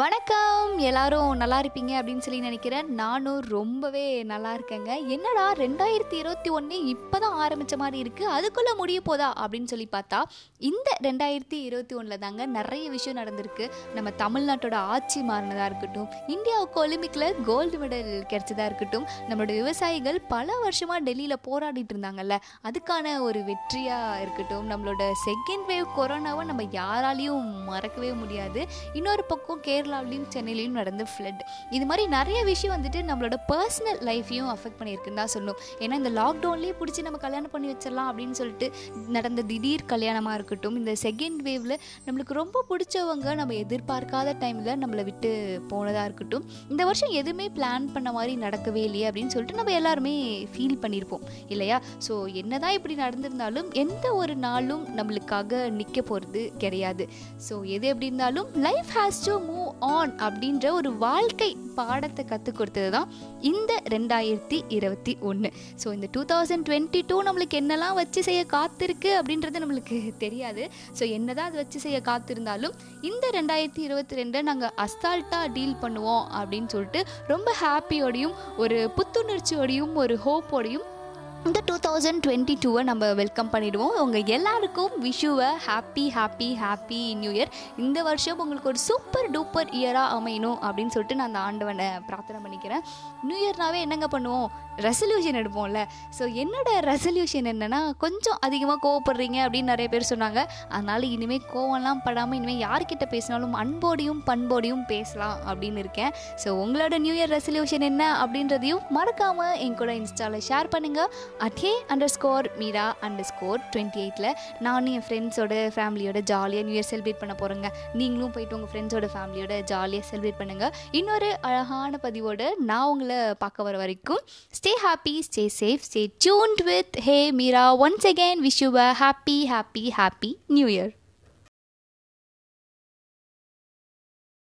வணக்கம். எல்லாரும் நல்லா இருப்பீங்க அப்படின்னு சொல்லி நினைக்கிறேன். நானும் ரொம்பவே நல்லா இருக்கேங்க. என்னடா ரெண்டாயிரத்தி இருபத்தி ஒன்று இப்போ தான் ஆரம்பித்த மாதிரி இருக்குது அதுக்குள்ளே முடிய போதா அப்படின்னு சொல்லி பார்த்தா இந்த ரெண்டாயிரத்தி இருபத்தி ஒன்றில் தாங்க நிறைய விஷயம் நடந்திருக்கு. நம்ம தமிழ்நாட்டோட ஆட்சி மாறினதாக இருக்கட்டும் இந்தியாவுக்கு ஒலிம்பிக்கில் கோல்டு மெடல் கிடைச்சதா இருக்கட்டும் நம்மளோட விவசாயிகள் பல வருஷமாக டெல்லியில் போராடிட்டு இருந்தாங்கல்ல அதுக்கான ஒரு வெற்றியாக இருக்கட்டும் நம்மளோட செகண்ட் வேவ் கொரோனாவை நம்ம யாராலையும் மறக்கவே முடியாது. இன்னொரு பக்கம் கே கேரளாவிலையும் சென்னையிலையும் நடந்த ஃப்ளட் இது மாதிரி நிறைய விஷயம் வந்துட்டு நம்மளோட பர்சனல் லைஃப்பையும் அஃபெக்ட் பண்ணியிருக்குன்னு தான் சொல்லணும். ஏன்னா இந்த லாக்டவுன்லேயே பிடிச்சி நம்ம கல்யாணம் பண்ணி வச்சிடலாம் அப்படின்னு சொல்லிட்டு நடந்த திடீர் கல்யாணமாக இருக்கட்டும் இந்த செகண்ட் வேவில் நம்மளுக்கு ரொம்ப பிடிச்சவங்க நம்ம எதிர்பார்க்காத டைமில் நம்மளை விட்டு போனதாக இருக்கட்டும் இந்த வருஷம் எதுவுமே பிளான் பண்ண மாதிரி நடக்கவே இல்லையே அப்படின்னு சொல்லிட்டு நம்ம எல்லாருமே ஃபீல் பண்ணியிருப்போம் இல்லையா? ஸோ என்னதான் இப்படி நடந்திருந்தாலும் எந்த ஒரு நாளும் நம்மளுக்காக நிற்க போகிறது கிடையாது. ஸோ எது எப்படி இருந்தாலும் life has to move on அப்படின்ற ஒரு வாழ்க்கை பாடத்தை கற்றுக் கொடுத்தது தான் இந்த ரெண்டாயிரத்தி இருபத்தி ஒன்று ஸோ இந்த டூ தௌசண்ட் டுவெண்ட்டி டூ நம்மளுக்கு என்னெல்லாம் வச்சு செய்ய காத்திருக்கு அப்படின்றது நம்மளுக்கு தெரியாது. ஸோ என்னதான் அது வச்சு செய்ய காத்திருந்தாலும் இந்த ரெண்டாயிரத்தி இருபத்தி ரெண்டை நாங்கள் அஸ்தால்ட்டாக டீல் பண்ணுவோம் அப்படின்னு சொல்லிட்டு ரொம்ப ஹாப்பியோடையும் ஒரு புத்துணர்ச்சியோடையும் ஒரு ஹோப்போடையும் இந்த டூ தௌசண்ட் டுவெண்ட்டி டூவை நம்ம வெல்கம் பண்ணிடுவோம். உங்கள் எல்லாருக்கும் விஷுவை happy happy happy new year இந்த வருஷம் உங்களுக்கு ஒரு சூப்பர் டூப்பர் இயராக அமையணும் அப்படின்னு சொல்லிட்டு நான் அந்த ஆண்டவனை பிரார்த்தனை பண்ணிக்கிறேன். நியூ இயர்னாவே என்னங்க பண்ணுவோம்? ரெசல்யூஷன் எடுப்போம்ல. ஸோ என்னோட ரெசல்யூஷன் என்னென்னா கொஞ்சம் அதிகமாக கோவப்படுறீங்க அப்படின்னு நிறைய பேர் சொன்னாங்க. அதனால் இனிமேல் கோவம்லாம் படாமல் இனிமேல் யார்கிட்ட பேசினாலும் அன்போடையும் பண்போடையும் பேசலாம் அப்படின்னு இருக்கேன். ஸோ உங்களோட நியூ இயர் ரெசல்யூஷன் என்ன அப்படின்றதையும் மறக்காமல் என் கூட இன்ஸ்டாவில் ஷேர் பண்ணுங்கள் at underscore Meera underscore twenty எயிட்டில் நானும் என் ஃப்ரெண்ட்ஸோட ஃபேமிலியோட ஜாலியாக நியூ இயர் செலிப்ரேட் பண்ண போகிறேங்க நீங்களும் போயிட்டு உங்கள் ஃப்ரெண்ட்ஸோட ஃபேமிலியோட ஜாலியாக செலிப்ரேட் பண்ணுங்கள் இன்னொரு அழகான பதிவோடு நான் உங்களை பார்க்க வர வரைக்கும் stay happy stay safe stay tuned with hey Meera once again wish you a happy happy happy new year